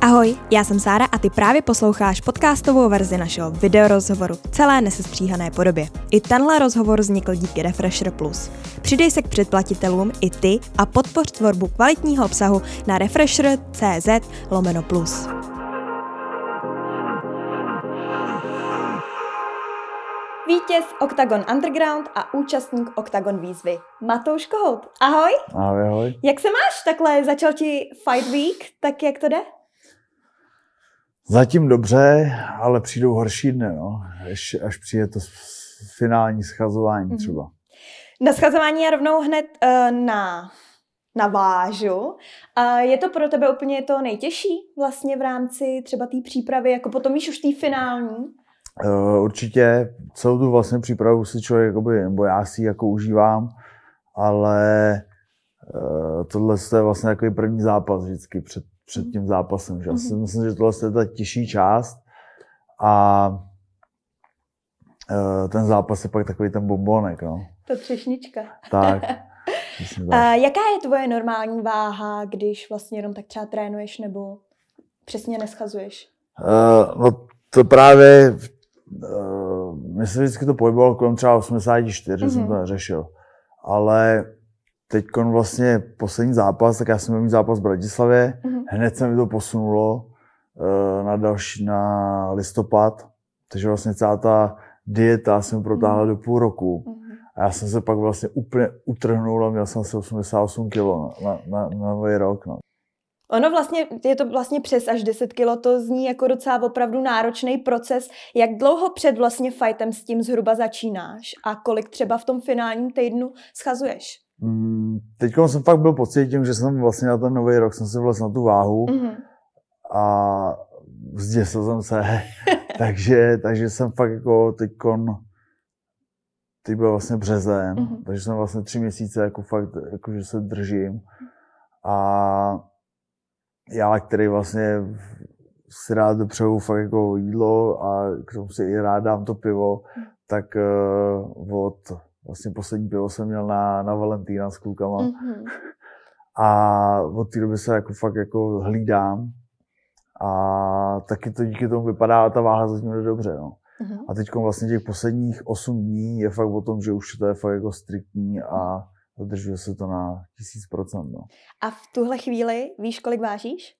Ahoj, já jsem Sára a ty právě posloucháš podcastovou verzi našeho videorozhovoru v celé nesestříhané podobě. I tenhle rozhovor vznikl díky Refresher Plus. Přidej se k předplatitelům i ty a podpoř tvorbu kvalitního obsahu na refresher.cz lomeno plus. Vítěz Octagon Underground a účastník Octagon výzvy. Matouš Kohout, ahoj. Ahoj, ahoj. Jak se máš takhle? Začal ti Fight Week, tak jak to jde? Zatím dobře, ale přijdou horší dny, no. Až, až přijde to finální schazování mm-hmm. třeba. Na schazování já rovnou hned uh, na, navážu. A je to pro tebe úplně to nejtěžší vlastně v rámci třeba té přípravy, jako potom víš už té finální? Uh, určitě celou tu vlastně přípravu si člověk, jakoby, nebo já si jako užívám, ale uh, tohle je vlastně takový první zápas vždycky před, před tím zápasem. Že? Já si mhm. myslím, že tohle je ta těžší část a uh, ten zápas je pak takový ten bombonek. No. To třešnička. Tak. Myslím, tak. Uh, jaká je tvoje normální váha, když vlastně jenom tak třeba trénuješ nebo přesně neschazuješ? Uh, no to právě, uh, myslím, vždycky to pohyboval kolem třeba 84, mm-hmm. jsem to neřešil. Ale teď vlastně poslední zápas, tak já jsem měl mít zápas v Bratislavě, mm-hmm. hned se mi to posunulo uh, na další, na listopad, takže vlastně celá ta dieta jsem protáhla mm-hmm. do půl roku. Mm-hmm. A já jsem se pak vlastně úplně utrhnul a měl jsem asi 88 kg na, na, na nový rok. No. Ono vlastně, je to vlastně přes až 10 kilo, to zní jako docela opravdu náročný proces. Jak dlouho před vlastně fightem s tím zhruba začínáš a kolik třeba v tom finálním týdnu schazuješ? Mm, teď jsem fakt byl pocitím, že jsem vlastně na ten nový rok jsem si vlez na tu váhu mm-hmm. a zděsil jsem se. takže, takže jsem fakt jako teďkon, teď byl vlastně březen, mm-hmm. takže jsem vlastně tři měsíce jako fakt, jako že se držím. A já, který vlastně si rád dopřeju fakt jako jídlo a k tomu si i rád dám to pivo, tak uh, od vlastně poslední pivo jsem měl na, na Valentína s klukama. Mm-hmm. A od té doby se jako fakt jako hlídám. A taky to díky tomu vypadá, ta váha zatím jde dobře. No. Mm-hmm. A teď vlastně těch posledních 8 dní je fakt o tom, že už to je fakt jako striktní a dodržuje se to na tisíc procent. No. A v tuhle chvíli víš, kolik vážíš?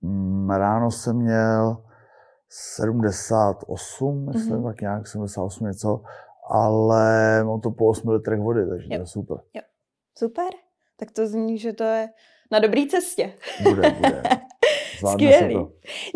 Mm, ráno jsem měl 78, myslím, mm-hmm. tak nějak 78 něco ale mám to po 8 litrech vody, takže jo. to je super. Jo. Super, tak to zní, že to je na dobré cestě. Bude, bude. Skvělý.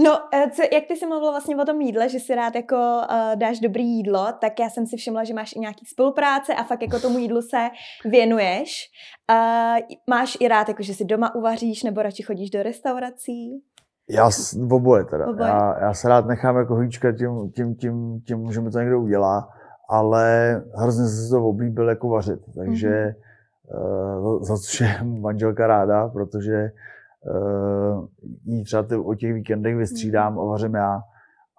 No, eh, co, jak ty jsi mluvila vlastně o tom jídle, že si rád jako uh, dáš dobrý jídlo, tak já jsem si všimla, že máš i nějaký spolupráce a fakt jako tomu jídlu se věnuješ. Uh, máš i rád, jako že si doma uvaříš nebo radši chodíš do restaurací? Já v oboje teda. Oboje. Já, já se rád nechám jako hýčka tím, tím, tím, tím, že mi to někdo udělá ale hrozně se to oblíbil jako vařit, takže mm-hmm. uh, za což je manželka ráda, protože jí třeba ty, o těch víkendech vystřídám a vařím já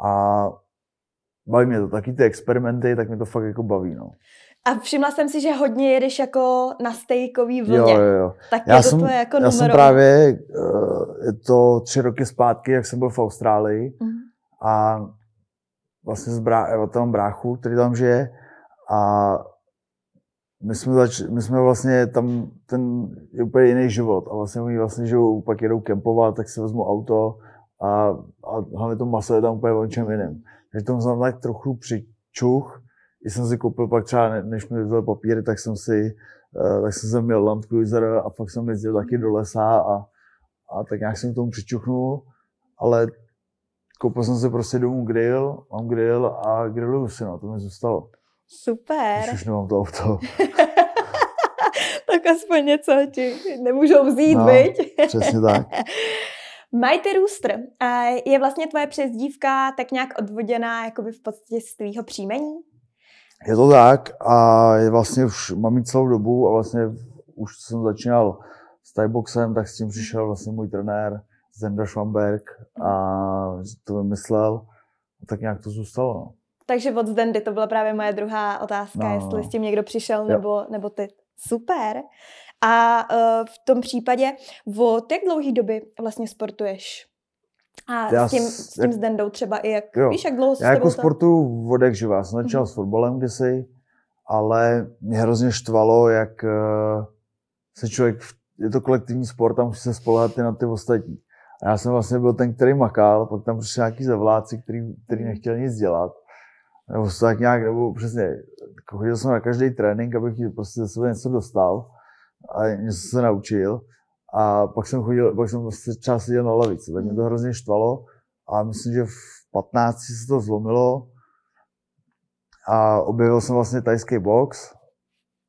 a baví mě to, taky ty experimenty, tak mě to fakt jako baví, no. A všimla jsem si, že hodně jedeš jako na stejkový vlně. Jo, jo, jo. Tak já je to jsem, tvoje jako Já jsem právě, uh, je to tři roky zpátky, jak jsem byl v Austrálii mm. a vlastně z brá, tam bráchu, který tam žije a my jsme, zač, my jsme vlastně tam, ten je úplně jiný život a vlastně oni vlastně žijou, pak jedou kempovat, tak si vezmu auto a, a hlavně to maso je tam úplně o něčem jiném. Takže tomu jsem tak trochu přičuch, když jsem si koupil pak třeba, než mi vzal papíry, tak jsem si, uh, tak jsem si měl Land Cruiser a pak jsem jezdil taky do lesa a, a tak nějak jsem k tomu přičuchnul, ale koupil jsem si prostě domů grill, mám grill a grilluju si, no, to mi zůstalo. Super. Když už nemám to auto. tak aspoň něco ti nemůžou vzít, no, viď? přesně tak. Majte Rooster je vlastně tvoje přezdívka tak nějak odvoděná jakoby v podstatě z tvýho příjmení? Je to tak a je vlastně už mám mít celou dobu a vlastně už jsem začínal s Thaiboxem, tak s tím přišel vlastně můj trenér Zenda Schwamberg a to vymyslel, tak nějak to zůstalo. Takže od Zdendy to byla právě moje druhá otázka, no, jestli s tím někdo přišel, nebo, nebo ty Super. A uh, v tom případě, od jak dlouhý doby vlastně sportuješ? A já s tím, s tím jak, Zdendou třeba i jak, jo, víš, jak dlouho Já jako sportu od jak živá. Jsem začal mm-hmm. s fotbalem kdysi, ale mě hrozně štvalo, jak uh, se člověk, je to kolektivní sport a musí se spolehat i na ty ostatní. A já jsem vlastně byl ten, který makal, pak tam přišli nějaký zavláci, který, který nechtěl nic dělat. Nebo se tak nějak, nebo přesně, chodil jsem na každý trénink, abych prostě ze sebe něco dostal a něco se naučil. A pak jsem chodil, pak jsem prostě čas seděl na lavici, tak mě to hrozně štvalo. A myslím, že v 15 se to zlomilo a objevil jsem vlastně tajský box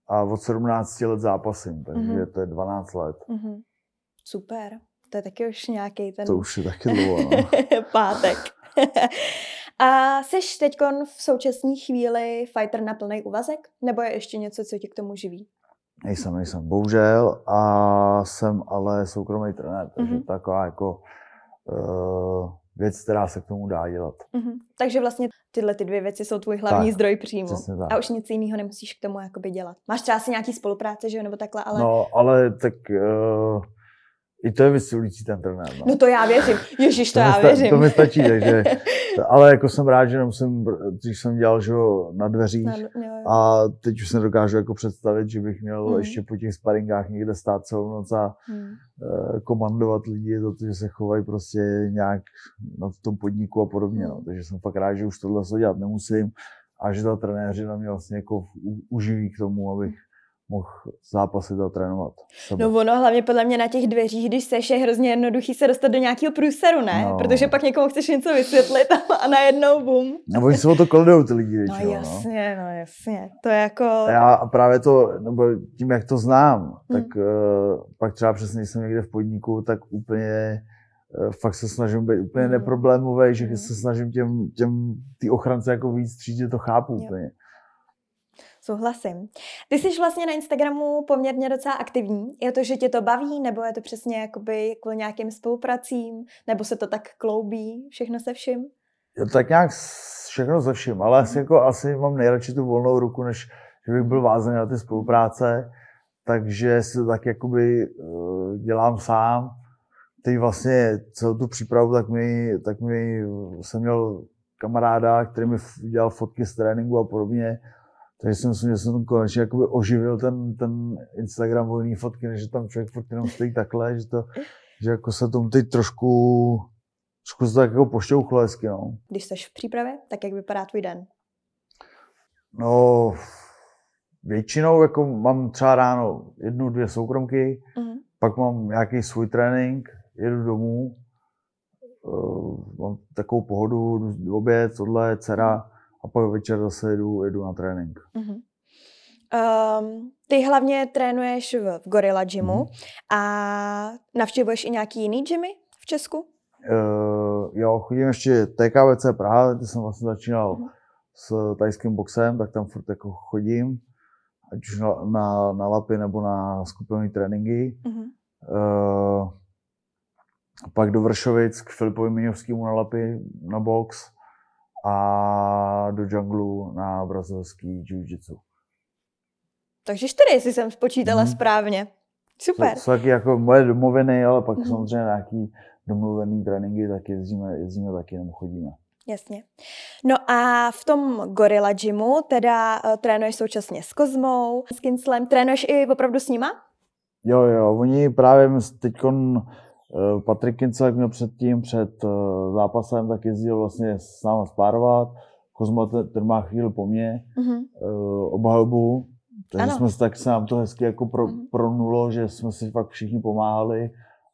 a od 17 let zápasím, takže mm-hmm. to je 12 let. Mm-hmm. Super, to je taky už nějaký ten... To už je taky dlouho, no. Pátek. A jsi teď v současné chvíli fighter na plný úvazek? Nebo je ještě něco, co tě k tomu živí? Nejsem, nejsem, bohužel. A jsem ale soukromý trenér, takže mm-hmm. taková jako uh, věc, která se k tomu dá dělat. Mm-hmm. Takže vlastně tyhle ty dvě věci jsou tvůj hlavní tak, zdroj příjmu. A už nic jiného nemusíš k tomu jakoby dělat. Máš třeba asi nějaký spolupráce, že jo, nebo takhle, ale... No, ale tak uh, i to je vysilující ten trenér. No. no to já věřím. Ježíš, to, to já sta- věřím. To mi stačí, takže, ale jako jsem rád, že nemusím, když jsem dělal že na dveřích na, jo, jo. a teď už se dokážu jako představit, že bych měl hmm. ještě po těch sparingách někde stát celou noc a uh, komandovat lidi za to, že se chovají prostě nějak na tom podniku a podobně. No. Hmm. Takže jsem fakt rád, že už tohle se dělat nemusím a že ta trenéři na mě vlastně jako uživí k tomu, abych mohl zápasit a trénovat. Sebe. No ono hlavně podle mě na těch dveřích, když seš, je hrozně jednoduchý se dostat do nějakého průseru, ne? No. Protože pak někomu chceš něco vysvětlit a, najednou bum. No oni se o to kladou ty lidi většinou, No jasně, no. no jasně. To je jako... Já a právě to, nebo tím, jak to znám, hmm. tak uh, pak třeba přesně, jsem někde v podniku, tak úplně uh, fakt se snažím být úplně hmm. neproblémový, že hmm. se snažím těm, těm ty ochrance jako víc třídit, to chápu jo. úplně. Souhlasím. Ty jsi vlastně na Instagramu poměrně docela aktivní. Je to, že tě to baví, nebo je to přesně jakoby kvůli nějakým spolupracím, nebo se to tak kloubí, všechno se vším? Je to tak nějak všechno ze vším, ale asi, jako, asi mám nejradši tu volnou ruku, než že bych byl vázaný na ty spolupráce, takže si to tak jakoby uh, dělám sám. Teď vlastně celou tu přípravu, tak mi, tak mi jsem měl kamaráda, který mi dělal fotky z tréninku a podobně, takže si myslím, že jsem konečně jakoby oživil ten, ten Instagram volný fotky, než tam člověk furt jenom stojí takhle, že, to, že jako se tomu teď trošku, trošku se tak jako pošťouchlo hezky, no. Když jsi v přípravě, tak jak vypadá tvůj den? No, většinou jako mám třeba ráno jednu, dvě soukromky, uh-huh. pak mám nějaký svůj trénink, jedu domů, uh, mám takovou pohodu, oběd, tohle, dcera, a pak večer zase jedu, jedu na trénink. Uh-huh. Um, ty hlavně trénuješ v, Gorilla Gymu uh-huh. a navštěvuješ i nějaký jiný gymy v Česku? Uh, jo, chodím ještě TKVC Praha, ty jsem vlastně začínal uh-huh. s tajským boxem, tak tam furt jako chodím, ať už na, na, na lapy nebo na skupinové tréninky. Uh-huh. Uh, pak do Vršovic k Filipovi Miňovskému na lapy, na box a do junglu na brazilský jiu-jitsu. Takže čtyři, jestli jsem spočítala hmm. správně. Super. To jsou taky jako moje domoviny, ale pak hmm. samozřejmě nějaký domluvený tréninky, tak jezdíme, jezdíme taky, nebo chodíme. Jasně. No a v tom Gorilla Gymu teda uh, trénuješ současně s Kozmou, s Kinslem, trénuješ i opravdu s nima? Jo, jo, oni právě teďkon Eh, Patrik Kincel měl předtím, před eh, zápasem, tak jezdil vlastně s náma spárovat. Kozma ten má chvíli po mně, mm-hmm. obhajobu, takže ano. jsme se tak se nám to hezky jako pro, mm-hmm. pronulo, že jsme si fakt všichni pomáhali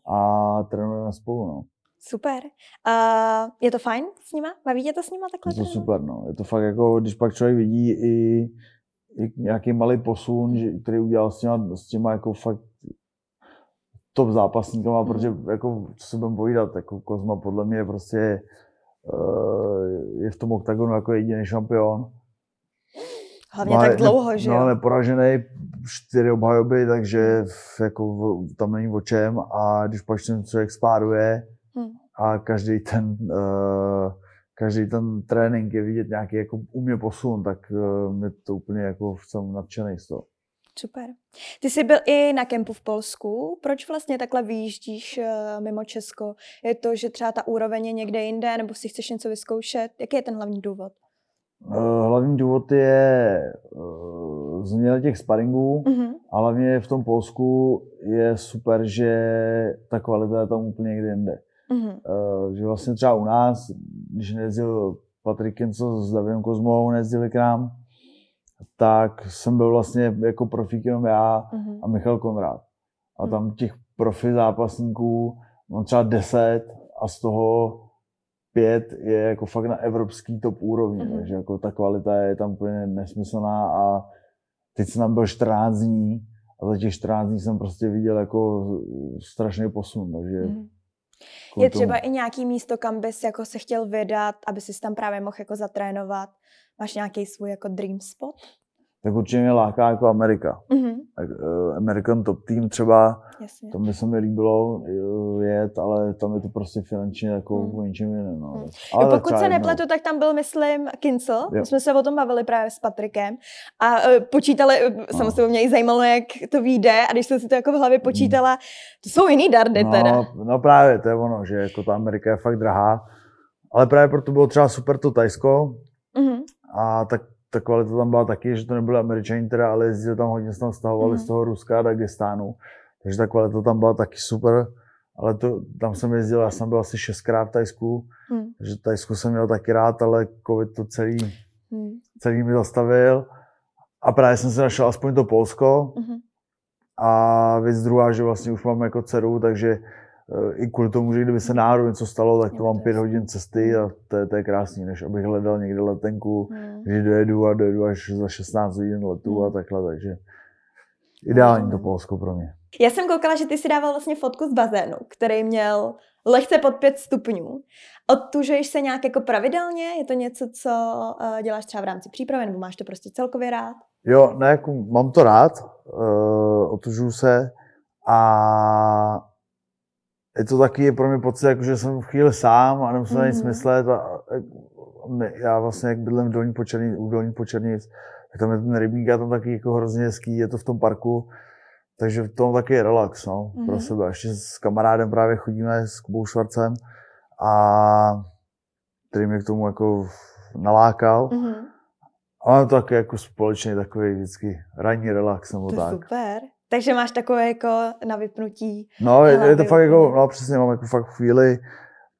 a trénujeme spolu. No. Super. Uh, je to fajn s nima? Baví tě to s nima takhle? Je to super, no. Je to fakt jako, když pak člověk vidí i, i nějaký malý posun, že, který udělal s těma, s těma jako fakt top zápasníkama, mm. protože jako, co se budeme povídat, jako Kozma podle mě prostě uh, je v tom oktagonu jako jediný šampion. Hlavně Má, tak dlouho, ne, že jo? No, neporažený, čtyři obhajoby, takže jako tam není o čem a když pak ten člověk spáruje hmm. a každý ten, uh, každý ten trénink je vidět nějaký jako u mě posun, tak uh, mě to úplně jako jsem nadšený z toho. Super. Ty jsi byl i na kempu v Polsku. Proč vlastně takhle vyjíždíš uh, mimo Česko? Je to, že třeba ta úroveň je někde jinde, nebo si chceš něco vyzkoušet? Jaký je ten hlavní důvod? Uh, hlavní důvod je uh, změna těch sparingů uh-huh. a hlavně v tom Polsku je super, že ta kvalita je tam úplně někde jinde. Uh, že vlastně třeba u nás, když nejezdil Patrik Kenco s Davidem Kozmou, nejezdili k nám, tak jsem byl vlastně jako profík jenom já uh-huh. a Michal Konrád. A uh-huh. tam těch profi zápasníků mám třeba deset a z toho pět je jako fakt na evropský top úrovni, uh-huh. takže jako ta kvalita je tam úplně nesmyslná a teď jsem tam byl 14 dní a za těch 14 dní jsem prostě viděl jako strašný posun, takže uh-huh. Je třeba i nějaký místo, kam bys jako se chtěl vydat, aby si tam právě mohl jako zatrénovat? Máš nějaký svůj jako dream spot? Tak určitě mě láká jako Amerika. Mm-hmm. American Top Team třeba, Jasně. to by se mi líbilo eh, jet, ale tam je to prostě finančně jako mm. o něčem jiném. No. Mm. Ale jo, pokud se nepletu, tak tam byl, myslím, Kincel. My jsme se o tom bavili právě s Patrikem a uh, počítali, no. samozřejmě mě i zajímalo, jak to vyjde a když jsem si to jako v hlavě počítala, mm. to jsou jiný dardy no, teda. No právě, to je ono, že jako ta Amerika je fakt drahá, ale právě proto bylo třeba super to Tajsko, mm-hmm. a tak ta kvalita tam byla taky, že to nebyly američani teda, ale jezdili tam hodně se tam stahovali mm. z toho Ruska a Dagestánu. Takže ta kvalita tam byla taky super, ale to, tam jsem jezdil, já jsem byl asi šestkrát v Tajsku, mm. takže Tajsku jsem měl taky rád, ale covid to celý, mm. celý mi zastavil. A právě jsem si našel aspoň to Polsko. Mm. A věc druhá, že vlastně už mám jako dceru, takže i kvůli tomu, že kdyby se náhodou něco stalo, tak to mám pět hodin cesty a to je, to je krásný, než abych hledal někde letenku, hmm. že dojedu a dojedu až za 16 hodin letu a hmm. takhle, takže ideální to Polsko pro mě. Já jsem koukala, že ty si dával vlastně fotku z bazénu, který měl lehce pod 5 stupňů. Odtužuješ se nějak jako pravidelně? Je to něco, co uh, děláš třeba v rámci přípravy, nebo máš to prostě celkově rád? Jo, ne, jako mám to rád, uh, otužuju se a je to taky pro mě pocit, jako, že jsem v chvíli sám a nemusím mm-hmm. nic mhm. myslet. A, a, já vlastně, jak bydlím v Dolní Počernic, u Dolní Počernic, tak tam je ten rybník a tam taky jako hrozně hezký, je to v tom parku. Takže v tom taky je relax, no, mm-hmm. pro mhm. sebe. Ještě s kamarádem právě chodíme s Kubou Švarcem a který mě k tomu jako nalákal. Mm-hmm. A mám to taky jako společný takový vždycky ranní relax nebo to tak. super. Takže máš takové jako na vypnutí. No, je, je to fakt jako, no přesně, mám jako fakt chvíli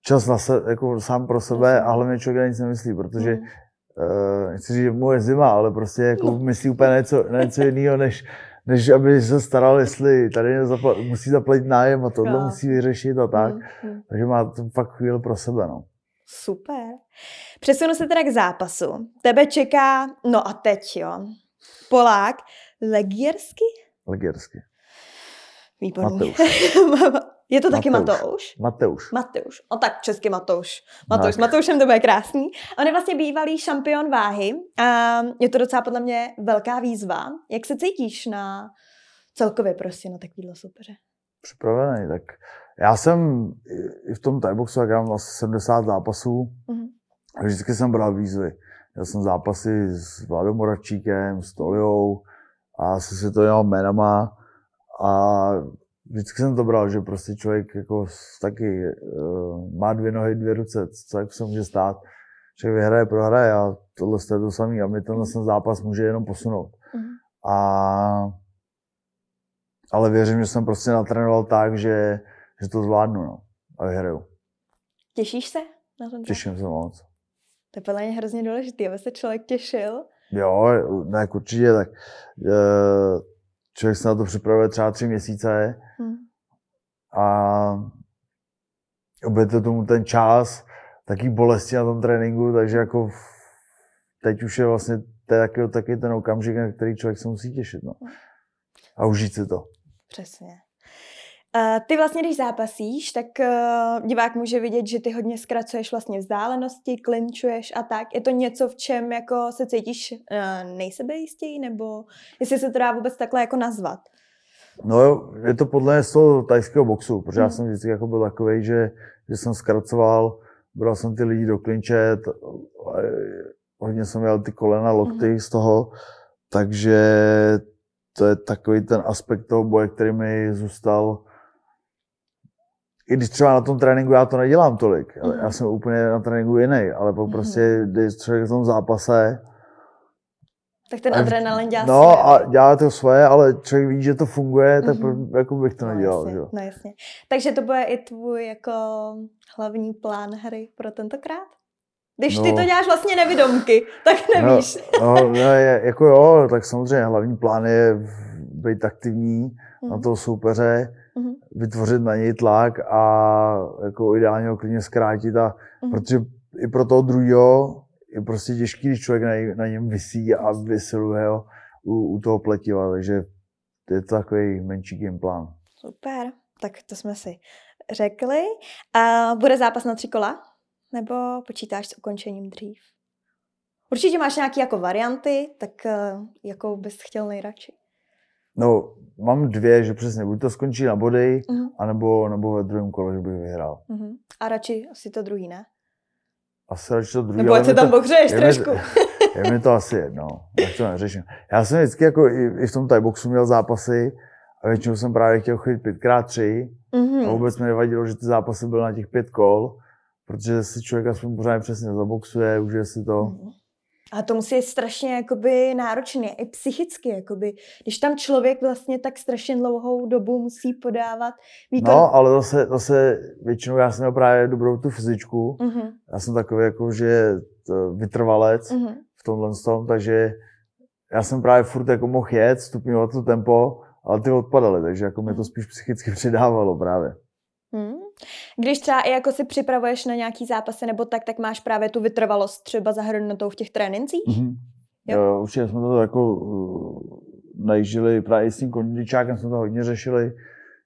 čas na se, jako sám pro sebe a hlavně člověk na nic nemyslí, protože mm. uh, nechci říct, že mu je zima, ale prostě jako no. myslí úplně něco, něco jiného, než, než aby se staral, jestli tady zapla, musí zaplatit nájem a tohle no. musí vyřešit a tak. Mm. Takže má to fakt chvíli pro sebe, no. Super. Přesunu se teda k zápasu. Tebe čeká, no a teď jo, Polák, Legiersky? Legersky. Mateuš. Je to taky Matouš? Mateuš. Mateuš. O tak česky Matouš. Matouš. Tak. Matoušem to bude krásný. On je vlastně bývalý šampion váhy. A je to docela podle mě velká výzva. Jak se cítíš na celkově prostě na takovýhle soupeře? Připravený, tak já jsem i v tom Thaiboxu, jak já mám asi 70 zápasů, mm-hmm. vždycky jsem bral výzvy. Já jsem zápasy s Vladom Moravčíkem, s Toliou, a se světovými jménama a vždycky jsem to bral, že prostě člověk jako taky uh, má dvě nohy, dvě ruce, co jak se může stát. Člověk vyhraje, prohraje a tohle je to samý a mi tenhle ten zápas může jenom posunout. Mm. A, ale věřím, že jsem prostě natrénoval tak, že, že to zvládnu no, a vyhraju. Těšíš se na ten Těším se moc. To je podle mě hrozně důležité, aby se člověk těšil Jo, ne, určitě, tak uh, člověk se na to připravuje třeba tři měsíce hmm. a oběte tomu ten čas, taký bolesti na tom tréninku, takže jako teď už je vlastně to je taky, taky ten okamžik, na který člověk se musí těšit. No. A užít si to. Přesně. Ty vlastně, když zápasíš, tak uh, divák může vidět, že ty hodně zkracuješ vlastně vzdálenosti, klinčuješ a tak. Je to něco, v čem jako se cítíš uh, nejsebejistěji, nebo jestli se to dá vůbec takhle jako nazvat? No je to podle z toho tajského boxu, protože hmm. já jsem vždycky jako byl takový, že, že jsem zkracoval, bral jsem ty lidi do klinče, t, hodně jsem měl ty kolena, lokty hmm. z toho, takže to je takový ten aspekt toho boje, který mi zůstal i když třeba na tom tréninku já to nedělám tolik, mm-hmm. já jsem úplně na tréninku jiný, ale pak mm-hmm. prostě, když člověk v tom zápase, tak ten adrenalin dělá No a dělá to svoje, ale člověk ví, že to funguje, tak mm-hmm. jako bych to no, nedělal. Jasně, že? No jasně. Takže to bude i tvůj jako hlavní plán hry pro tentokrát? Když no, ty to děláš vlastně nevědomky, tak nevíš. No, no ne, jako jo, tak samozřejmě hlavní plán je být aktivní mm. na mhm. toho soupeře. Vytvořit na něj tlak a jako ideálně ho klidně zkrátit. A, mm. Protože i pro toho druhého je prostě těžký, když člověk na, na něm vysí a vysiluje ho u, u toho pletiva, takže je to takový menší game plán. Super, tak to jsme si řekli. A bude zápas na tři kola? Nebo počítáš s ukončením dřív? Určitě máš nějaké jako varianty, tak eh, jakou bys chtěl nejradši? No, mám dvě, že přesně buď to skončí na body, uh-huh. anebo, nebo ve druhém kole, že bych vyhrál. Uh-huh. A radši asi to druhý, ne? Asi radši to druhý. Nebo ať se tam pohřeješ trošku. Je, je mi to asi jedno, tak to neřeším. Já jsem vždycky jako i, i v tom Thai boxu měl zápasy a většinou jsem právě chtěl chodit pětkrát tři uh-huh. a vůbec mi nevadilo, že ty zápasy byly na těch pět kol, protože si člověk aspoň pořádně přesně zaboxuje, užije si to. Uh-huh. A to musí být strašně jakoby náročné, i psychicky, jakoby, když tam člověk vlastně tak strašně dlouhou dobu musí podávat výkon. No, ale zase, zase většinou já jsem měl právě dobrou tu fyzičku. Uh-huh. Já jsem takový jako, že vytrvalec uh-huh. v tomhle tom, takže já jsem právě furt jako mohl jet, stupňovat to tempo, ale ty odpadaly, takže jako mě to spíš psychicky přidávalo právě. Hmm. Když třeba i jako si připravuješ na nějaký zápasy nebo tak, tak máš právě tu vytrvalost třeba zahrnutou v těch trénincích? Mm-hmm. Jo? jo, určitě jsme to jako uh, právě s tím kondičákem jsme to hodně řešili,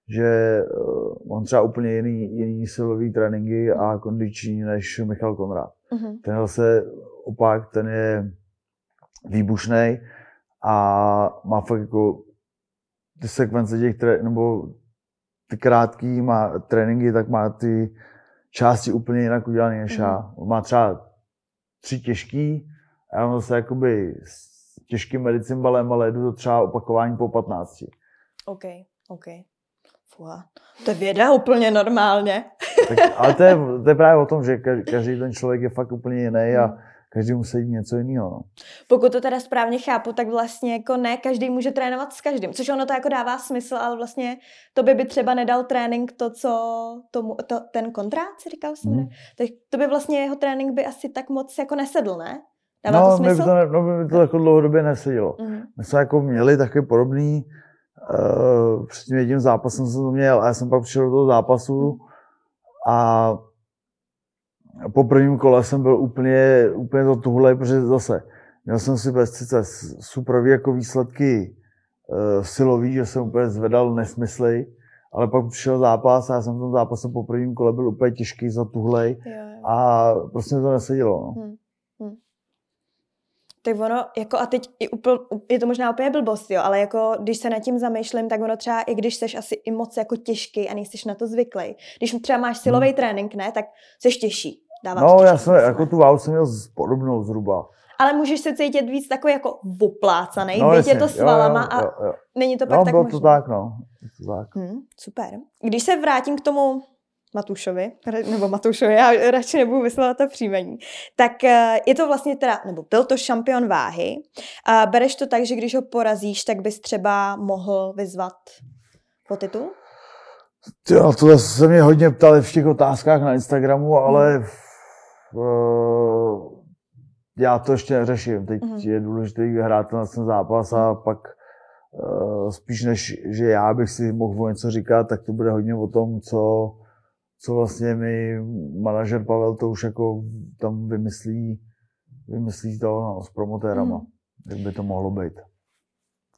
že uh, on třeba úplně jiný, jiný silový tréninky a kondiční než Michal Konrad. Mm-hmm. Ten zase opak, ten je výbušný a má fakt jako ty sekvence těch, tré, nebo ty krátký má tréninky, tak má ty části úplně jinak udělané než já. Mm. On má třeba tři těžký a já mám zase jakoby s těžkým medicimbalem, ale jdu to třeba opakování po 15. OK, OK. Fuha. To je věda úplně normálně. Tak, ale to je, to je právě o tom, že každý ten člověk je fakt úplně jiný a mm každý musí něco jiného. No. Pokud to teda správně chápu, tak vlastně jako ne každý může trénovat s každým, což ono to jako dává smysl, ale vlastně to by by třeba nedal trénink to, co tomu, to, ten kontrát, si říkal jsem, hmm. tak to by vlastně jeho trénink by asi tak moc jako nesedl, ne? Dává no, to smysl? By to, no, by to jako dlouhodobě nesedělo. Mm. My jsme jako měli takový podobný, uh, před tím jedním zápasem jsem to měl a já jsem pak přišel do toho zápasu a po prvním kole jsem byl úplně, úplně to tuhle, protože zase měl jsem si bez sice super jako výsledky uh, silový, že jsem úplně zvedal nesmysly, ale pak přišel zápas a já jsem v tom zápase po prvním kole byl úplně těžký za tuhlej a prostě to nesedělo. No. Hmm. Tak ono, jako a teď i upl, je to možná úplně blbost, jo, ale jako když se nad tím zamýšlím, tak ono třeba i když seš asi i moc jako těžký a nejsi na to zvyklý. Když třeba máš silový hmm. trénink, ne, tak seš těžší. Dává no, já jsem, jako tu váhu jsem měl podobnou zhruba. Ale můžeš se cítit víc takový jako voplácaný, no, je to svalama jo, jo, jo, jo. a není to pak no, tak bylo to tak, no. To tak. Hmm, super. Když se vrátím k tomu Matušovi, nebo Matušovi, já radši nebudu vyslovovat to příjmení, tak eh, je to vlastně teda, nebo byl to šampion váhy. A bereš to tak, že když ho porazíš, tak bys třeba mohl vyzvat po titul? Jo, to se mě hodně ptali v těch otázkách na Instagramu, ale hmm uh, já to ještě neřeším. Teď mm-hmm. je důležité vyhrát ten zápas a pak uh, spíš než, že já bych si mohl o něco říkat, tak to bude hodně o tom, co, co vlastně mi manažer Pavel to už jako tam vymyslí, vymyslí to no, s promotérama, mm. jak by to mohlo být.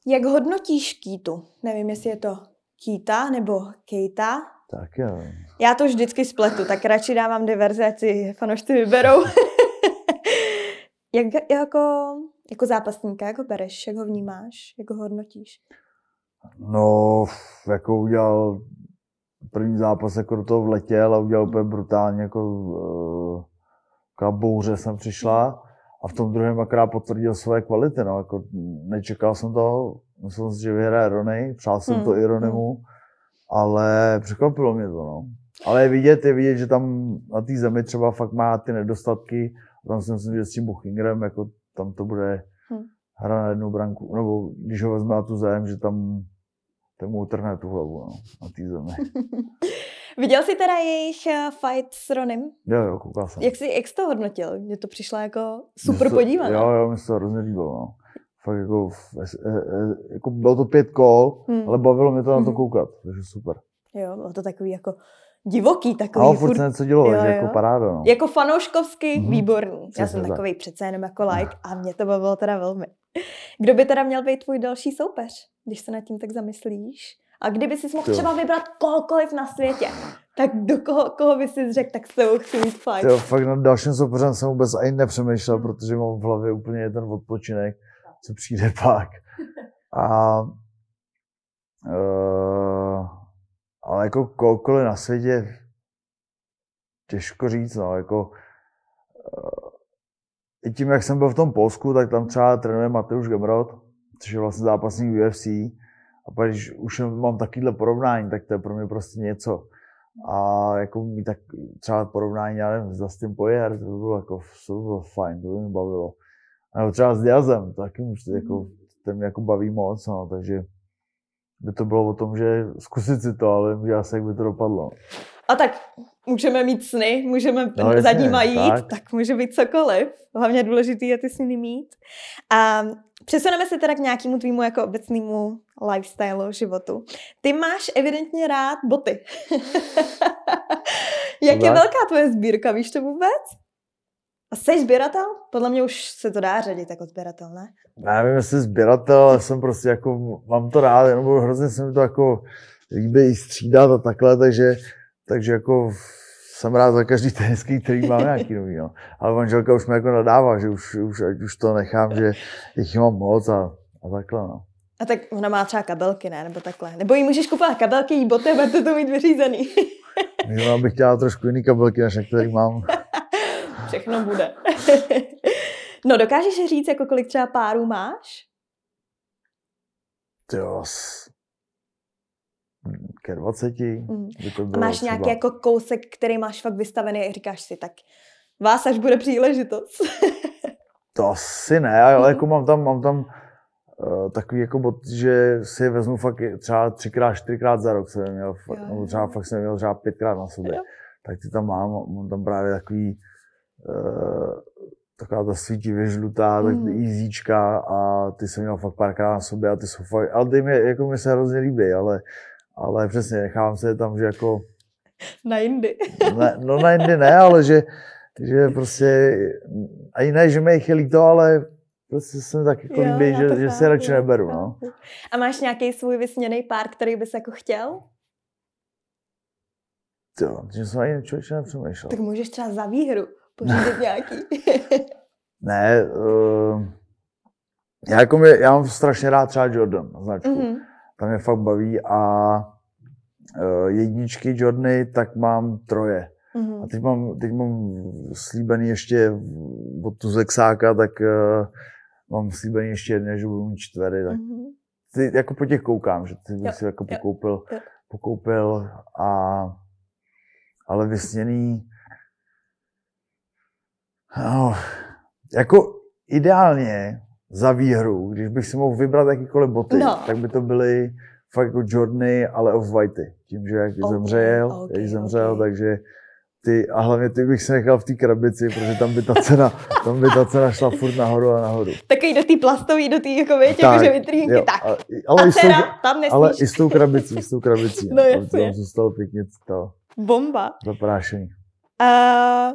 Jak hodnotíš Kýtu? Nevím, jestli je to Kýta nebo Kejta. Tak jo. Já to vždycky spletu, tak radši dávám diverze, ať si fanoušci vyberou. jak jako, jako zápasníka, jako bereš, jak ho vnímáš, jak ho hodnotíš? No, jako udělal první zápas, jako do toho vletěl a udělal úplně brutálně, jako uh, bouře jsem přišla a v tom druhém akorát potvrdil své kvality, no, jako nečekal jsem to, myslel jsem si, že vyhraje Rony, přál jsem hmm. to i Ronymu, ale překvapilo mě to, no. Ale je vidět, je vidět, že tam na té zemi třeba fakt má ty nedostatky. Tam si myslím, že s tím Buchingrem, jako tam to bude hmm. hra na jednu branku, nebo když ho vezme na tu zem, že tam ten mu utrhne tu hlavu no, na té zemi. Viděl jsi teda jejich eh, fight s Ronem? Jo, jo, koukal jsem. Jak jsi, jak jsi to hodnotil? Mně to přišlo jako super podívat. Jo, jo, mi se to hrozně líbilo. No. Fakt jako, jako bylo to pět kol, hmm. ale bavilo mě to na to hmm. koukat, takže super. Jo, bylo to takový jako divoký, takový. A furt se něco dělo, jo, že jako paráda. No. Jako fanouškovsky mm-hmm. výborný. Já jsem takový tak. přece jenom jako like a mě to bavilo teda velmi. Kdo by teda měl být tvůj další soupeř, když se nad tím tak zamyslíš? A kdyby si mohl třeba vybrat kohokoliv na světě, tak do koho, koho by si řekl, tak s tebou chci mít fight. Jo, fakt nad dalším soupeřem jsem vůbec ani nepřemýšlel, hmm. protože mám v hlavě úplně ten odpočinek, co přijde pak. A uh, ale jako kohokoliv na světě, těžko říct, no, jako uh, i tím, jak jsem byl v tom Polsku, tak tam třeba trénuje Mateusz Gemrot, což je vlastně zápasník UFC. A pak, když už mám takovýhle porovnání, tak to je pro mě prostě něco. A jako mít tak třeba porovnání, já nevím, s Dustin Poirier, to by bylo jako, to by bylo fajn, to by mě bavilo. A nebo třeba s Diazem, to taky už jako, ten mě jako baví moc, no, takže by to bylo o tom, že zkusit si to, ale vím, že asi jak by to dopadlo. A tak můžeme mít sny, můžeme no, jasně, za nima jít, tak. tak může být cokoliv. Hlavně důležitý je ty sny mít. A přesuneme se teda k nějakému tvýmu jako obecnému lifestyle životu. Ty máš evidentně rád boty. Jak je velká tvoje sbírka, víš to vůbec? A jsi sběratel? Podle mě už se to dá řadit jako sběratel, ne? Nevím, jestli sběratel, ale jsem prostě jako, mám to rád, jenom hrozně se mi to jako líbí střídat a takhle, takže takže jako jsem rád za každý tenisky, který mám nějaký nový, no. Ale manželka už mi jako nadává, že už, už, ať už to nechám, že jich mám moc a, a takhle, no. A tak ona má třeba kabelky, ne? Nebo takhle. Nebo jí můžeš kupovat kabelky, jí boty, bude to mít vyřízený. Já bych chtěla trošku jiný kabelky, než který mám. Všechno bude. no dokážeš říct, jako kolik třeba párů máš? Jo, ke 20. Mm. To bylo a máš třeba... nějaký jako kousek, který máš fakt vystavený a říkáš si, tak vás až bude příležitost. to asi ne, ale mm. jako mám tam, mám tam uh, takový jako bod, že si je vezmu fakt třeba třikrát, čtyřikrát za rok jsem měl, jo, nebo třeba fakt jsem měl třeba pětkrát na sobě. Jo. Tak ty tam mám, mám tam právě takový uh, taková ta svítivě žlutá, mm. tak easyčka a ty jsem měl fakt párkrát na sobě a ty jsou fakt, ale ty mě, jako mi se hrozně líbí, ale ale přesně, nechávám se tam, že jako... Na jindy. Ne, no na jindy ne, ale že, že prostě, ani ne, že mi jich je líto, ale prostě se mi tak jako jo, líbí, že, že se radši neberu, no. A máš nějaký svůj vysněný pár, který bys jako chtěl? Jo, že jsem ani člověče nepřemýšlel. Tak můžeš třeba za výhru pořídit nějaký. ne, uh, já, jako mě, já mám strašně rád třeba Jordan značku. Mm-hmm tam mě fakt baví a uh, jedničky Jordany, tak mám troje. Mm-hmm. A teď mám, teď mám slíbený ještě od tu Zexáka, tak uh, mám slíbený ještě jedné, že budu mít čtvery, tak mm-hmm. ty, jako po těch koukám, že ty bych si jako pokoupil, jo. pokoupil a ale vysněný no, jako ideálně za výhru, když bych si mohl vybrat jakýkoliv boty, no. tak by to byly fakt jako Jordany, ale off-whitey. Tím, že jak okay, zemřel, okay, jak zemřel, okay. takže ty, a hlavně ty bych se nechal v té krabici, protože tam by ta cena, tam by ta cena šla furt nahoru a nahoru. Takový do té plastové, do té jako větě, tak, že vitrínky, tak. A, ale a cena, tou, tam nesmíš. Ale i s tou krabicí, s tou krabicí. no jasně. Tam zůstalo pěkně to. Bomba. Zaprášení. Uh,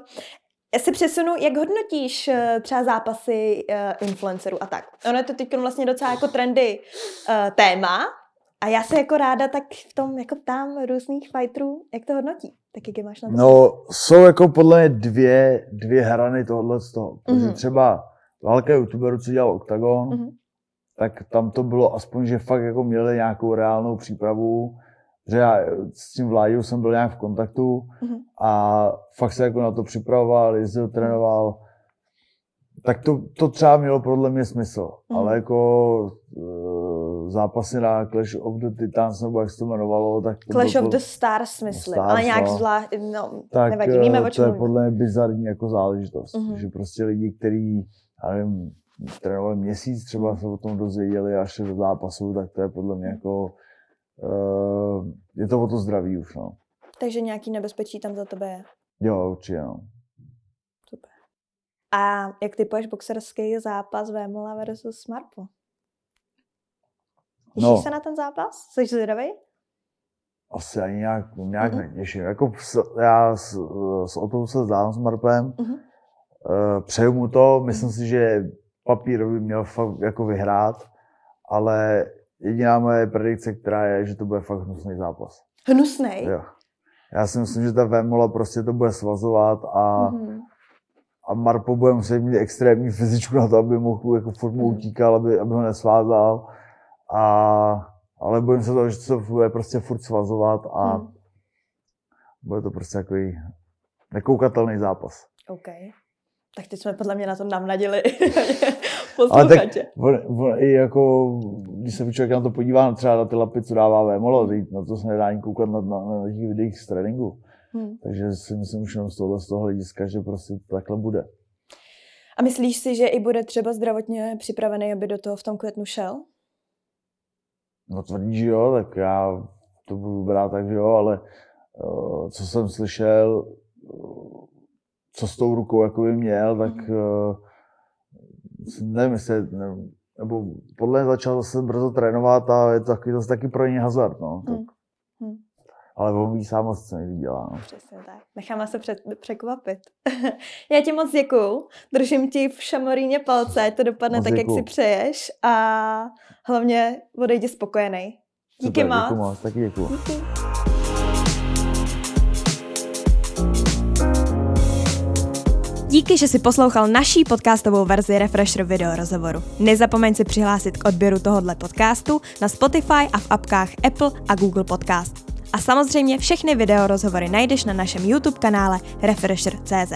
já se přesunu, jak hodnotíš uh, třeba zápasy uh, influencerů a tak? Ono je to teď vlastně docela jako trendy uh, téma a já se jako ráda tak v tom jako ptám různých fighterů, jak to hodnotí? Tak jak je máš na to? No, jsou jako podle mě dvě, dvě hrany tohle z toho. Mm-hmm. třeba válka youtuberů, co dělal Octagon, mm-hmm. tak tam to bylo aspoň, že fakt jako měli nějakou reálnou přípravu, že já s tím Vláďou jsem byl nějak v kontaktu mm-hmm. a fakt se jako na to připravoval, jezdil, trénoval. Tak to, to třeba mělo podle mě smysl, mm-hmm. ale jako zápasy na Clash of the Titans, nebo jak se to jmenovalo. Tak to Clash bylo, of the Stars, myslím, Stars, ale nějak no. zvlá... No, tak nevadí, víme, eh, o to čem je mluvíme. podle mě bizarní jako záležitost. Mhm. Že prostě lidi, kteří, já nevím, trénovali měsíc, třeba se o tom dozvěděli až do zápasu, tak to je podle mě jako, uh, je to o to zdraví už, no. Takže nějaký nebezpečí tam za tebe je. Jo, určitě, no. A jak typuješ boxerský zápas Vémola versus Marpo? Těšíš No. se na ten zápas? Jsi zvědavý? Asi ani nějak, nějak Mhm. netěším. Jako já s, s Otou se zdám s Marpem, Mhm. uh, přeju mu to, myslím si, že papír by měl fakt jako vyhrát, ale jediná moje predikce, která je, že to bude fakt hnusný zápas. Hnusnej? Jo. Já si myslím, že ta Vémola prostě to bude svazovat a, Mhm. a Marpo bude muset mít extrémní fyzičku na to, aby mohl jako formu Mhm. utíkal, aby, aby ho nesvázal. A, ale bojím se toho, že to bude prostě furt svazovat a Mhm. bude to prostě takový nekoukatelný zápas. OK. Tak teď jsme podle mě na to namnadili Ale tak i jako, když se člověk na to podívá, třeba na ty lapy, co dává Vémolo, na to se nedá ani koukat na, na, na těch videích z tréninku. Hmm. Takže si myslím už jenom z tohohle, z toho hlediska, že prostě takhle bude. A myslíš si, že i bude třeba zdravotně připravený, aby do toho v tom květnu šel? No tvrdí, že jo, tak já to budu brát tak, že jo, ale uh, co jsem slyšel, uh, co s tou rukou jako by měl, tak uh, nevím, jestli, ne, nebo podle mě začal zase brzo trénovat a je to taky, zase taky pro něj hazard, no. Tak, Hmm. Hmm. ale on ví sám co nejvíc dělá, no. Přesně tak. Necháme se před, překvapit. Já ti moc děkuju. Držím ti v šamoríně palce, ať to dopadne Moc tak, jak děkuju. si přeješ a hlavně odejdi spokojený. Díky Super, moc. Děkuji moc, taky děkuji. Díky. Díky, že si poslouchal naší podcastovou verzi Refresher video rozhovoru. Nezapomeň si přihlásit k odběru tohohle podcastu na Spotify a v apkách Apple a Google Podcast. A samozřejmě všechny video rozhovory najdeš na našem YouTube kanále Refresher.cz.